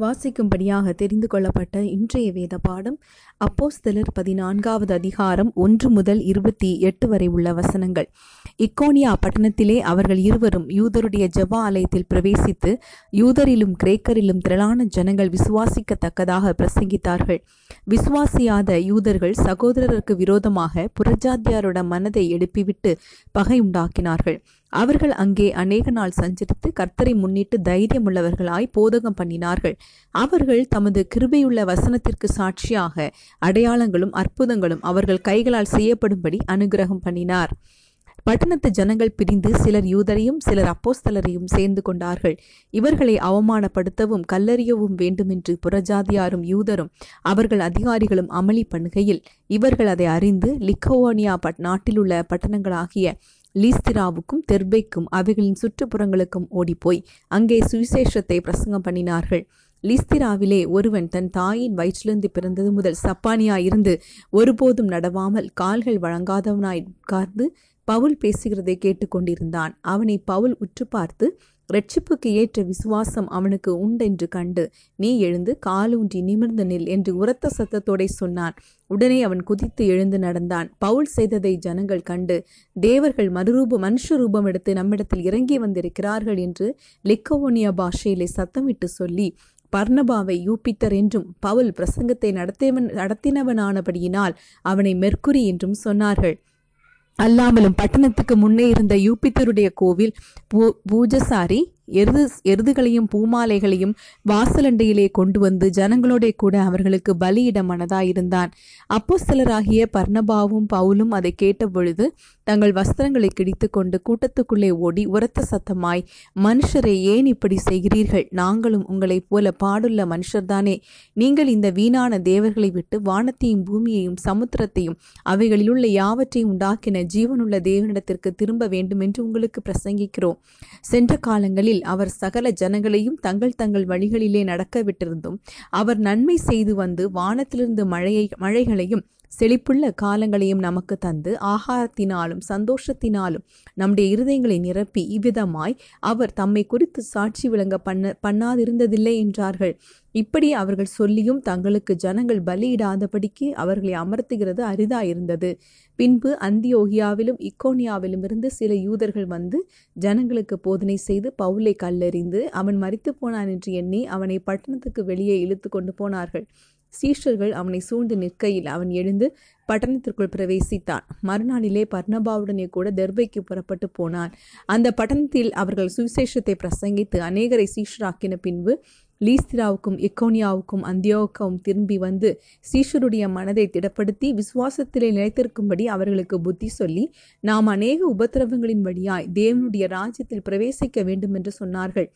வாசிக்கும்படியாக தெரிந்து கொள்ளப்பட்ட இன்றைய வேத பாடம் அப்போஸ்தலர் பதினான்காவது அதிகாரம் ஒன்று முதல் இருபத்தி எட்டு வரை உள்ள வசனங்கள். இக்கோனியா பட்டணத்திலே அவர்கள் இருவரும் யூதருடைய ஜப ஆலயத்தில் பிரவேசித்து யூதரிலும் கிரேக்கரிலும் திரளான ஜனங்கள் விசுவாசிக்கத்தக்கதாக பிரசங்கித்தார்கள். விசுவாசியாத யூதர்கள் சகோதரருக்கு விரோதமாக புரஜாத்தியாரோட மனதை எழுப்பிவிட்டு பகை உண்டாக்கினார்கள் அவர்கள் அங்கே அநேக நாள் சஞ்சரித்து கர்த்தரை முன்னிட்டு தைரியமுள்ளவர்களாய் போதகம் பண்ணினார்கள். அவர்கள் தமது கிருபையுள்ள வசனத்திற்கு சாட்சியாக அடையாளங்களும் அற்புதங்களும் அவர்கள் கைகளால் செய்யப்படும்படி அனுகிரகம் பண்ணினார். பட்டணத்து ஜனங்கள் பிரிந்து சிலர் யூதரையும் சிலர் அப்போஸ்தலரையும் சேர்ந்து கொண்டார்கள். இவர்களை அவமானப்படுத்தவும் கல்லறியவும் வேண்டுமென்று புறஜாதியாரும் யூதரும் அவர்கள் அதிகாரிகளும் அமளி பண்ணுகையில் இவர்கள் அதை அறிந்து லிக்கோவோனியா பட் நாட்டிலுள்ள பட்டணங்களாகிய லீஸ்திராவுக்கும் தெர்பைக்கும் அவைகளின் சுற்றுப்புறங்களுக்கும் ஓடிப்போய் அங்கே சுவிசேஷத்தை பிரசங்கம் பண்ணினார்கள். லிஸ்திராவிலே ஒருவன் தன் தாயின் வயிற்றிலிருந்து பிறந்தது முதல் சப்பானியாயிருந்து ஒருபோதும் நடவாமல் கால்கள் வழங்காதவனாய் உட்கார்ந்து பவுல் பேசுகிறதை கேட்டுக்கொண்டிருந்தான். அவனை பவுல் உற்று பார்த்து ரட்சிப்புக்கு ஏற்ற விசுவாசம் அவனுக்கு உண்டென்று கண்டு நீ எழுந்து காலூன்றி நிமிர்ந்து நில் என்று உரத்த சத்தத்தோடே சொன்னான். உடனே அவன் குதித்து எழுந்து நடந்தான். பவுல் செய்ததை ஜனங்கள் கண்டு தேவர்கள் மறுரூப மனுஷ ரூபம் எடுத்து நம்மிடத்தில் இறங்கி வந்திருக்கிறார்கள் என்று லிக்கவோனியா பாஷையிலே சத்தமிட்டு சொல்லி பர்ணபாவை யூப்பித்தர் என்றும் பவுல் பிரசங்கத்தை நடத்தியவன் நடத்தினவனானபடியினால் அவனை மெர்க்குரி என்றும் சொன்னார்கள். அல்லாமலும் பட்டணத்துக்கு முன்னே இருந்த யூபித்தருடைய கோவில் பூ பூஜசாரி எருது எருதுகளையும் பூமாலைகளையும் வாசலண்டையிலே கொண்டு வந்து ஜனங்களோட கூட அவர்களுக்கு பலியிட மனதாயிருந்தான் அப்போ சிலராகிய பர்ணபாவும் பவுலும் அதை கேட்டபொழுது தங்கள் வஸ்திரங்களை கிடித்து கொண்டு கூட்டத்துக்குள்ளே ஓடி உரத்த சத்தமாய் மனுஷரை ஏன் இப்படி செய்கிறீர்கள்? நாங்களும் உங்களைப் போல பாடுள்ள மனுஷர்தானே. நீங்கள் இந்த வீணான தேவர்களை விட்டு வானத்தையும் பூமியையும் சமுத்திரத்தையும் அவைகளிலுள்ள யாவற்றையும் உண்டாக்கின ஜீவனுள்ள தேவனிடத்திற்கு திரும்ப வேண்டும் என்று உங்களுக்கு பிரசங்கிக்கிறோம். சென்ற காலங்களில் அவர் சகல ஜனங்களையும் தங்கள் தங்கள் வழிகளிலே நடக்க விட்டிருந்தும் அவர் நன்மை செய்து வந்து வானத்திலிருந்து மழையை மழைகளையும் செழிப்புள்ள காலங்களையும் நமக்கு தந்து ஆகாரத்தினாலும் சந்தோஷத்தினாலும் நம்முடைய இருதயங்களை நிரப்பி இவ்விதமாய் அவர் தம்மை குறித்து சாட்சி விளங்க பண்ண பண்ணாதிருந்ததில்லை என்றார்கள். இப்படி அவர்கள் சொல்லியும் தங்களுக்கு ஜனங்கள் பலியிடாதபடிக்கு அவர்களை அமர்த்துகிறது அரிதாயிருந்தது. பின்பு அந்தியோகியாவிலும் இக்கோனியாவிலும் இருந்து சில யூதர்கள் வந்து ஜனங்களுக்கு போதனை செய்து பவுலை கல்லெறிந்து அவன் மறித்து போனான் என்று எண்ணி அவனை பட்டணத்துக்கு வெளியே இழுத்து கொண்டு போனார்கள். சீஷர்கள் அவனை சூழ்ந்து நிற்கையில் அவன் எழுந்து பட்டணத்திற்குள் பிரவேசித்தான். மறுநாளிலே பர்ணபாவுடனே கூட தெர்பைக்கு புறப்பட்டு போனான். அந்த பட்டணத்தில் அவர்கள் சுவிசேஷத்தை பிரசங்கித்து அநேகரை சீஷராக்கின பின்பு லீஸ்திராவுக்கும் எக்கோனியாவுக்கும் அந்தியோவுக்கும் திரும்பி வந்து சீஷருடைய மனதை திடப்படுத்தி விசுவாசத்திலே நிலைத்திருக்கும்படி அவர்களுக்கு புத்தி சொல்லி நாம் அநேக உபத்திரவங்களின் வழியாய் தேவனுடைய ராஜ்யத்தில் பிரவேசிக்க வேண்டும் என்று சொன்னார்கள்.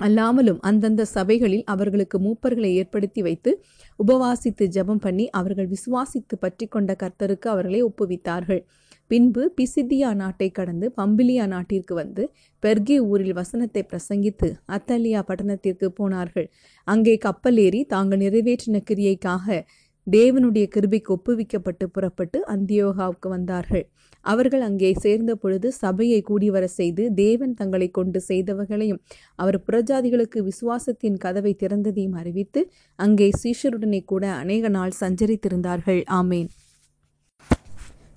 அல்லாமலும் அந்தந்த சபைகளில் அவர்களுக்கு மூப்பர்களை ஏற்படுத்தி வைத்து உபவாசித்து ஜெபம் பண்ணி அவர்கள் விசுவாசித்து பற்றி கொண்ட கர்த்தருக்கு அவர்களை ஒப்புவித்தார்கள். பின்பு பிசிதியா நாட்டை கடந்து பம்பிலியா நாட்டிற்கு வந்து பெர்கே ஊரில் வசனத்தை பிரசங்கித்து அத்தலியா பட்டணத்திற்கு போனார்கள். அங்கே கப்பல் ஏறி தாங்கள் நிறைவேற்றின கிரியைக்காக தேவனுடைய கிருபிக்கு ஒப்புவிக்கப்பட்டு புறப்பட்டு அந்தியோகாவுக்கு வந்தார்கள். அவர்கள் அங்கே சேர்ந்த பொழுது சபையை கூடிவர செய்து தேவன் தங்களை கொண்டு செய்தவர்களையும் அவர் புறஜாதிகளுக்கு விசுவாசத்தின் கதவை திறந்ததையும் அறிவித்து அங்கே சீஷருடனே கூட அநேக நாள் சஞ்சரித்திருந்தார்கள். ஆமேன்.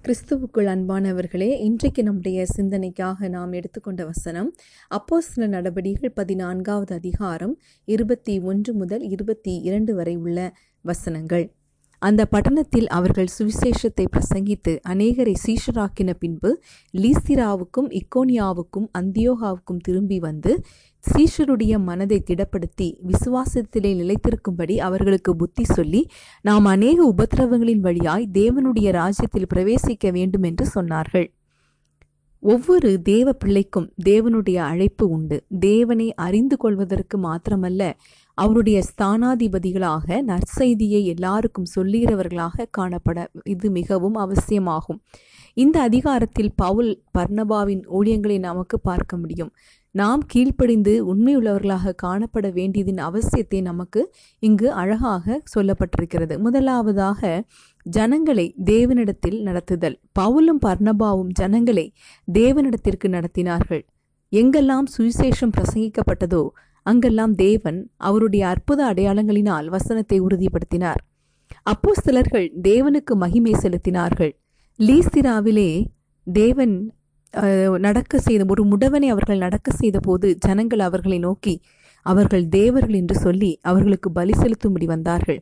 கிறிஸ்துவுக்குள் அன்பானவர்களே இன்றைக்கு நம்முடைய சிந்தனைக்காக நாம் எடுத்துக்கொண்ட வசனம் அப்போ சில நடவடிக்கைகள் பதினான்காவது அதிகாரம் இருபத்தி ஒன்று முதல் இருபத்தி இரண்டு வரை உள்ள வசனங்கள். அந்த பட்டணத்தில் அவர்கள் சுவிசேஷத்தை பிரசங்கித்து அநேகரை சீஷராக்கின பின்பு லீஸ்திராவுக்கும் இக்கோனியாவுக்கும் அந்தியோகாவுக்கும் திரும்பி வந்து சீஷருடைய மனதை திடப்படுத்தி விசுவாசத்திலே நிலைத்திருக்கும்படி அவர்களுக்கு புத்தி சொல்லி நாம் அநேக உபத்திரவங்களின் வழியாய் தேவனுடைய ராஜ்யத்தில் பிரவேசிக்க வேண்டும் என்று சொன்னார்கள். ஒவ்வொரு தேவ பிள்ளைக்கும் தேவனுடைய அழைப்பு உண்டு. தேவனை அறிந்து கொள்வதற்கு மாத்திரமல்ல அவருடைய ஸ்தானாதிபதிகளாக நற்செய்தியை எல்லாருக்கும் சொல்லுகிறவர்களாக காணப்பட இது மிகவும் அவசியமாகும். இந்த அதிகாரத்தில் பவுல் பர்ணபாவின் ஊழியங்களை நமக்கு பார்க்க முடியும். நாம் கீழ்ப்படிந்து உண்மையுள்ளவர்களாக காணப்பட வேண்டியதின் அவசியத்தை நமக்கு இங்கு அழகாக சொல்லப்பட்டிருக்கிறது. முதலாவதாக ஜனங்களை தேவனிடத்தில் நடத்துதல். பவுலும் பர்ணபாவும் ஜனங்களை தேவனிடத்திற்கு நடத்தினார்கள். எங்கெல்லாம் சுவிசேஷம் பிரசங்கிக்கப்பட்டதோ அங்கெல்லாம் தேவன் அவருடைய அற்புத அடையாளங்களினால் வசனத்தை உறுதிப்படுத்தினார். அப்போஸ்தலர்கள் தேவனுக்கு மகிமை செலுத்தினார்கள். லீஸ்திராவிலே தேவன் நடக்க செய்த ஒரு முடவனை அவர்கள் நடக்க செய்த போது ஜனங்கள் அவர்களை நோக்கி அவர்கள் தேவர்கள் என்று சொல்லி அவர்களுக்கு பலி செலுத்தும்படி வந்தார்கள்.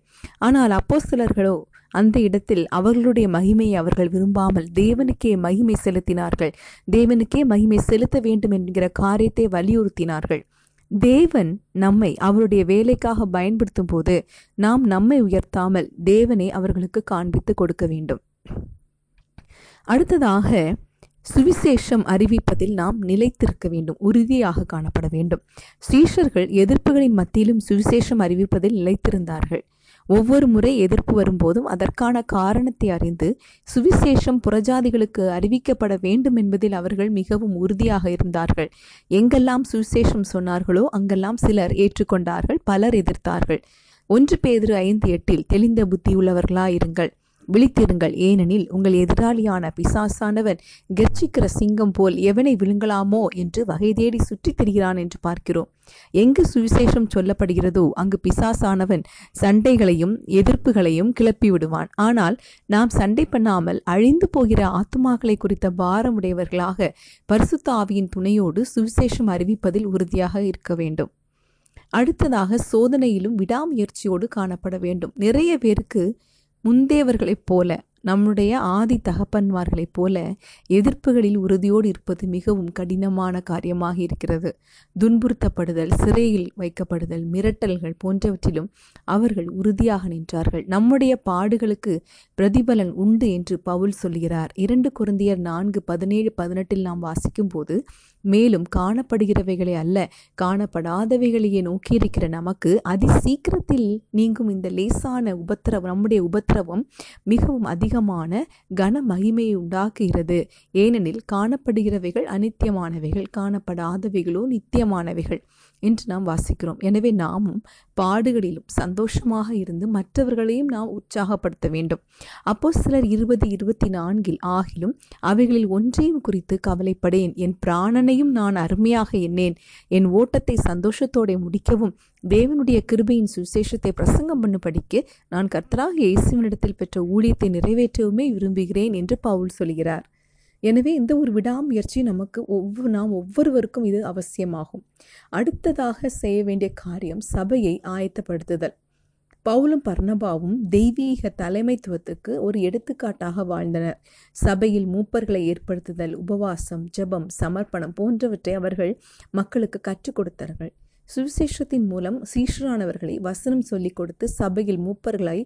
ஆனால் அப்போஸ்தலர்களோ அந்த இடத்தில் அவர்களுடைய மகிமையை அவர்கள் விரும்பாமல் தேவனுக்கே மகிமை செலுத்தினார்கள். தேவனுக்கே மகிமை செலுத்த வேண்டும் என்கிற காரியத்தை வலியுறுத்தினார்கள். தேவன் நம்மை அவருடைய வேலைக்காக பயன்படுத்தும் போது நாம் நம்மை உயர்த்தாமல் தேவனை அவர்களுக்கு காண்பித்து கொடுக்க வேண்டும். அடுத்ததாக சுவிசேஷம் அறிவிப்பதில் நாம் நிலைத்திருக்க வேண்டும் உறுதியாக காணப்பட வேண்டும். சீஷர்கள் எதிர்ப்புகளின் மத்தியிலும் சுவிசேஷம் அறிவிப்பதில் நிலைத்திருந்தார்கள். ஒவ்வொரு முறை எதிர்ப்பு வரும்போதும் அதற்கான காரணத்தை அறிந்து சுவிசேஷம் புறஜாதிகளுக்கு அறிவிக்கப்பட வேண்டும் என்பதில் அவர்கள் மிகவும் உறுதியாக இருந்தார்கள். எங்கெல்லாம் சுவிசேஷம் சொன்னார்களோ அங்கெல்லாம் சிலர் ஏற்றுக்கொண்டார்கள் பலர் எதிர்த்தார்கள். ஒன்று பேதிரு ஐந்து எட்டில் தெளிந்த புத்தியுள்ளவர்களாயிருங்கள் விழித்திருங்கள். ஏனெனில் உங்கள் எதிராளியான பிசாசானவன் கர்ச்சிக்கிற சிங்கம் போல் எவனை விழுங்கலாமோ என்று வகை தேடி சுற்றித் திரிகிறான் என்று பார்க்கிறோம். எங்கு சுவிசேஷம் சொல்லப்படுகிறதோ அங்கு பிசாசானவன் சண்டைகளையும் எதிர்ப்புகளையும் கிளப்பி விடுவான் ஆனால் நாம் சண்டை பண்ணாமல் அழிந்து போகிற ஆத்துமாக்களை குறித்த பாரமுடையவர்களாக பரிசுத்த ஆவியின் துணையோடு சுவிசேஷம் அறிவிப்பதில் உறுதியாக இருக்க வேண்டும். அடுத்ததாக சோதனையிலும் விடாமுயற்சியோடு காணப்பட வேண்டும். நிறைய பேருக்கு முந்தேவர்களைப் போல நம்முடைய ஆதி தகப்பன்மார்களைப் போல எதிர்ப்புகளில் உறுதியோடு இருப்பது மிகவும் கடினமான காரியமாக இருக்கிறது. துன்புறுத்தப்படுதல் சிறையில் வைக்கப்படுதல் மிரட்டல்கள் போன்றவற்றிலும் அவர்கள் உறுதியாக நின்றார்கள். நம்முடைய பாடுகளுக்கு பிரதிபலன் உண்டு என்று பவுல் சொல்கிறார். இரண்டு குருந்தியர் நான்கு பதினேழு பதினெட்டில் நாம் வாசிக்கும் போது மேலும் காணப்படுகிறவைகளை அல்ல காணப்படாதவைகளையே நோக்கியிருக்கிற நமக்கு அதி சீக்கிரத்தில் நீங்கும் இந்த லேசான உபத்திரவம் நம்முடைய உபத்திரவம் மிகவும் அதிக அதிகமான கன மகிமையை உண்டாக்குகிறது. ஏனெனில் காணப்படுகிறவைகள் அனித்தியமானவைகள் காணப்படாதவைகளோ நித்தியமானவைகள். என்று நாம் வாசிக்கிறோம். எனவே நாமும் பாடுகளிலும் சந்தோஷமாக இருந்து மற்றவர்களையும் நாம் உற்சாகப்படுத்த வேண்டும். அப்போ சிலர் இருபது இருபத்தி நான்கில் ஆகிலும் அவைகளில் ஒன்றையும் குறித்து கவலைப்படேன். என் பிராணனையும் நான் அருமையாக எண்ணேன். என் ஓட்டத்தை சந்தோஷத்தோட முடிக்கவும் தேவனுடைய கிருபையின் சுசேஷத்தை பிரசங்கம் பண்ணும்படிக்கு நான் கர்த்தராக இயேசுவினிடத்தில் பெற்ற ஊழியத்தை நிறைவேற்றவுமே விரும்புகிறேன் என்று பவுல் சொல்கிறார். எனவே இந்த ஒரு விடாமுயற்சி நமக்கு ஒவ்வொரு நாம் ஒவ்வொருவருக்கும் இது அவசியமாகும். அடுத்ததாக செய்ய வேண்டிய காரியம் சபையை ஆயத்தப்படுத்துதல். பவுலும் பர்ணபாவும் தெய்வீக தலைமைத்துவத்துக்கு ஒரு எடுத்துக்காட்டாக வாழ்ந்தனர். சபையில் மூப்பர்களை ஏற்படுத்துதல் உபவாசம் ஜெபம் சமர்ப்பணம் போன்றவற்றை அவர்கள் மக்களுக்கு கற்றுக் கொடுத்தார்கள் சுவிசேஷத்தின் மூலம் சீஷரானவர்களை வசனம் சொல்லிக் கொடுத்து சபையில் மூப்பர்களை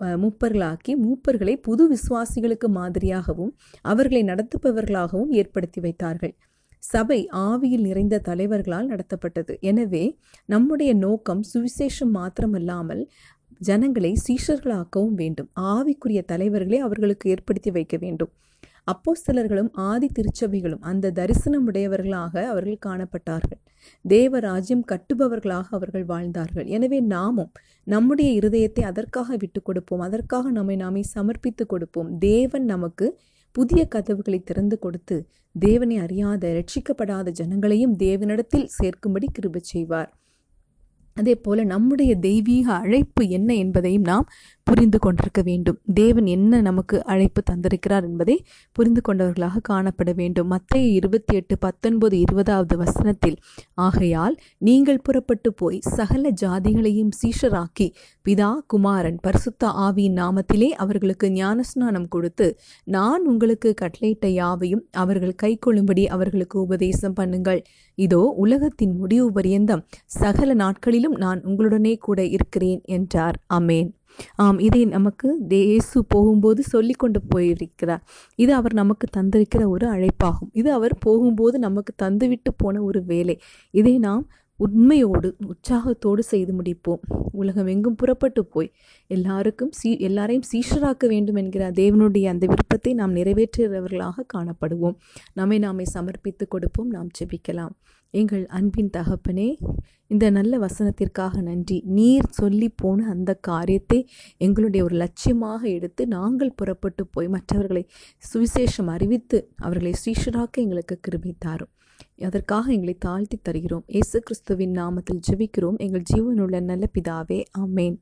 மூப்பர்களாக்கி மூப்பர்களை புது விசுவாசிகளுக்கு மாதிரியாகவும் அவர்களை நடத்துபவர்களாகவும் ஏற்படுத்தி வைத்தார்கள். சபை ஆவியில் நிறைந்த தலைவர்களால் நடத்தப்பட்டது. எனவே நம்முடைய நோக்கம் சுவிசேஷம் மாத்திரமல்லாமல் ஜனங்களை சீஷர்களாக்கவும் வேண்டும். ஆவிக்குரிய தலைவர்களை அவர்களுக்கு ஏற்படுத்தி வைக்க வேண்டும். அப்போஸ்தலர்களும் ஆதி திருச்சபைகளும் அந்த தரிசனம் உடையவர்களாக அவர்கள் காணப்பட்டார்கள். தேவ ராஜ்யம் கட்டுபவர்களாக அவர்கள் வாழ்ந்தார்கள். எனவே நாமும் நம்முடைய இருதயத்தை அதற்காக விட்டு கொடுப்போம். அதற்காக நம்மை நாமே சமர்ப்பித்து கொடுப்போம். தேவன் நமக்கு புதிய கதவுகளை திறந்து கொடுத்து தேவனை அறியாத ரட்சிக்கப்படாத ஜனங்களையும் தேவனிடத்தில் சேர்க்கும்படி கிருப செய்வார். அதே போல நம்முடைய தெய்வீக அழைப்பு என்ன என்பதையும் நாம் புரிந்து கொண்டிருக்க வேண்டும். தேவன் என்ன நமக்கு அழைப்பு தந்திருக்கிறார் என்பதை புரிந்து கொண்டவர்களாக காணப்பட வேண்டும். மத்திய இருபத்தி எட்டு பத்தொன்பது இருபதாவது வசனத்தில் ஆகையால் நீங்கள் புறப்பட்டு போய் சகல ஜாதிகளையும் சீஷராக்கி பிதா குமாரன் பரிசுத்த ஆவியின் நாமத்திலே அவர்களுக்கு ஞானஸ்நானம் கொடுத்து நான் உங்களுக்கு கட்டளையிட்ட யாவையும் அவர்கள் கைக்கொள்ளும்படி அவர்களுக்கு உபதேசம் பண்ணுங்கள். இதோ உலகத்தின் முடிவு பரியந்தம். சகல நாட்களிலும் நான் உங்களுடனே கூட இருக்கிறேன் என்றார். அமேன் ஆம் இதை நமக்கு தேசு இயேசு போகும்போது சொல்லி கொண்டு போயிருக்கிறார். இது அவர் நமக்கு தந்திருக்கிற ஒரு அழைப்பாகும். இது அவர் போகும்போது நமக்கு தந்துவிட்டு போன ஒரு வேலை. இதை நாம் உண்மையோடு உற்சாகத்தோடு செய்து முடிப்போம். உலகம் எங்கும் புறப்பட்டு போய் எல்லாருக்கும் சீ எல்லாரையும் சீஷராக்க வேண்டும் என்கிற தேவனுடைய அந்த விருப்பத்தை நாம் நிறைவேற்றுகிறவர்களாக காணப்படுவோம். நம்மை நாமே சமர்ப்பித்து கொடுப்போம். நாம் ஜெபிக்கலாம். எங்கள் அன்பின் தகப்பனே இந்த நல்ல வசனத்திற்காக நன்றி. நீர் சொல்லி போன அந்த காரியத்தை எங்களுடைய ஒரு லட்சியமாக எடுத்து நாங்கள் புறப்பட்டு போய் மற்றவர்களை சுவிசேஷம் அறிவித்து அவர்களை ஸ்ரீஷராக்க எங்களுக்கு கிருபை தாரும். அதற்காக எங்களை தாழ்த்தி தருகிறோம். இயேசு கிறிஸ்துவின் நாமத்தில் ஜெபிக்கிறோம். எங்கள் ஜீவனுள்ள நல்ல பிதாவே ஆமேன்.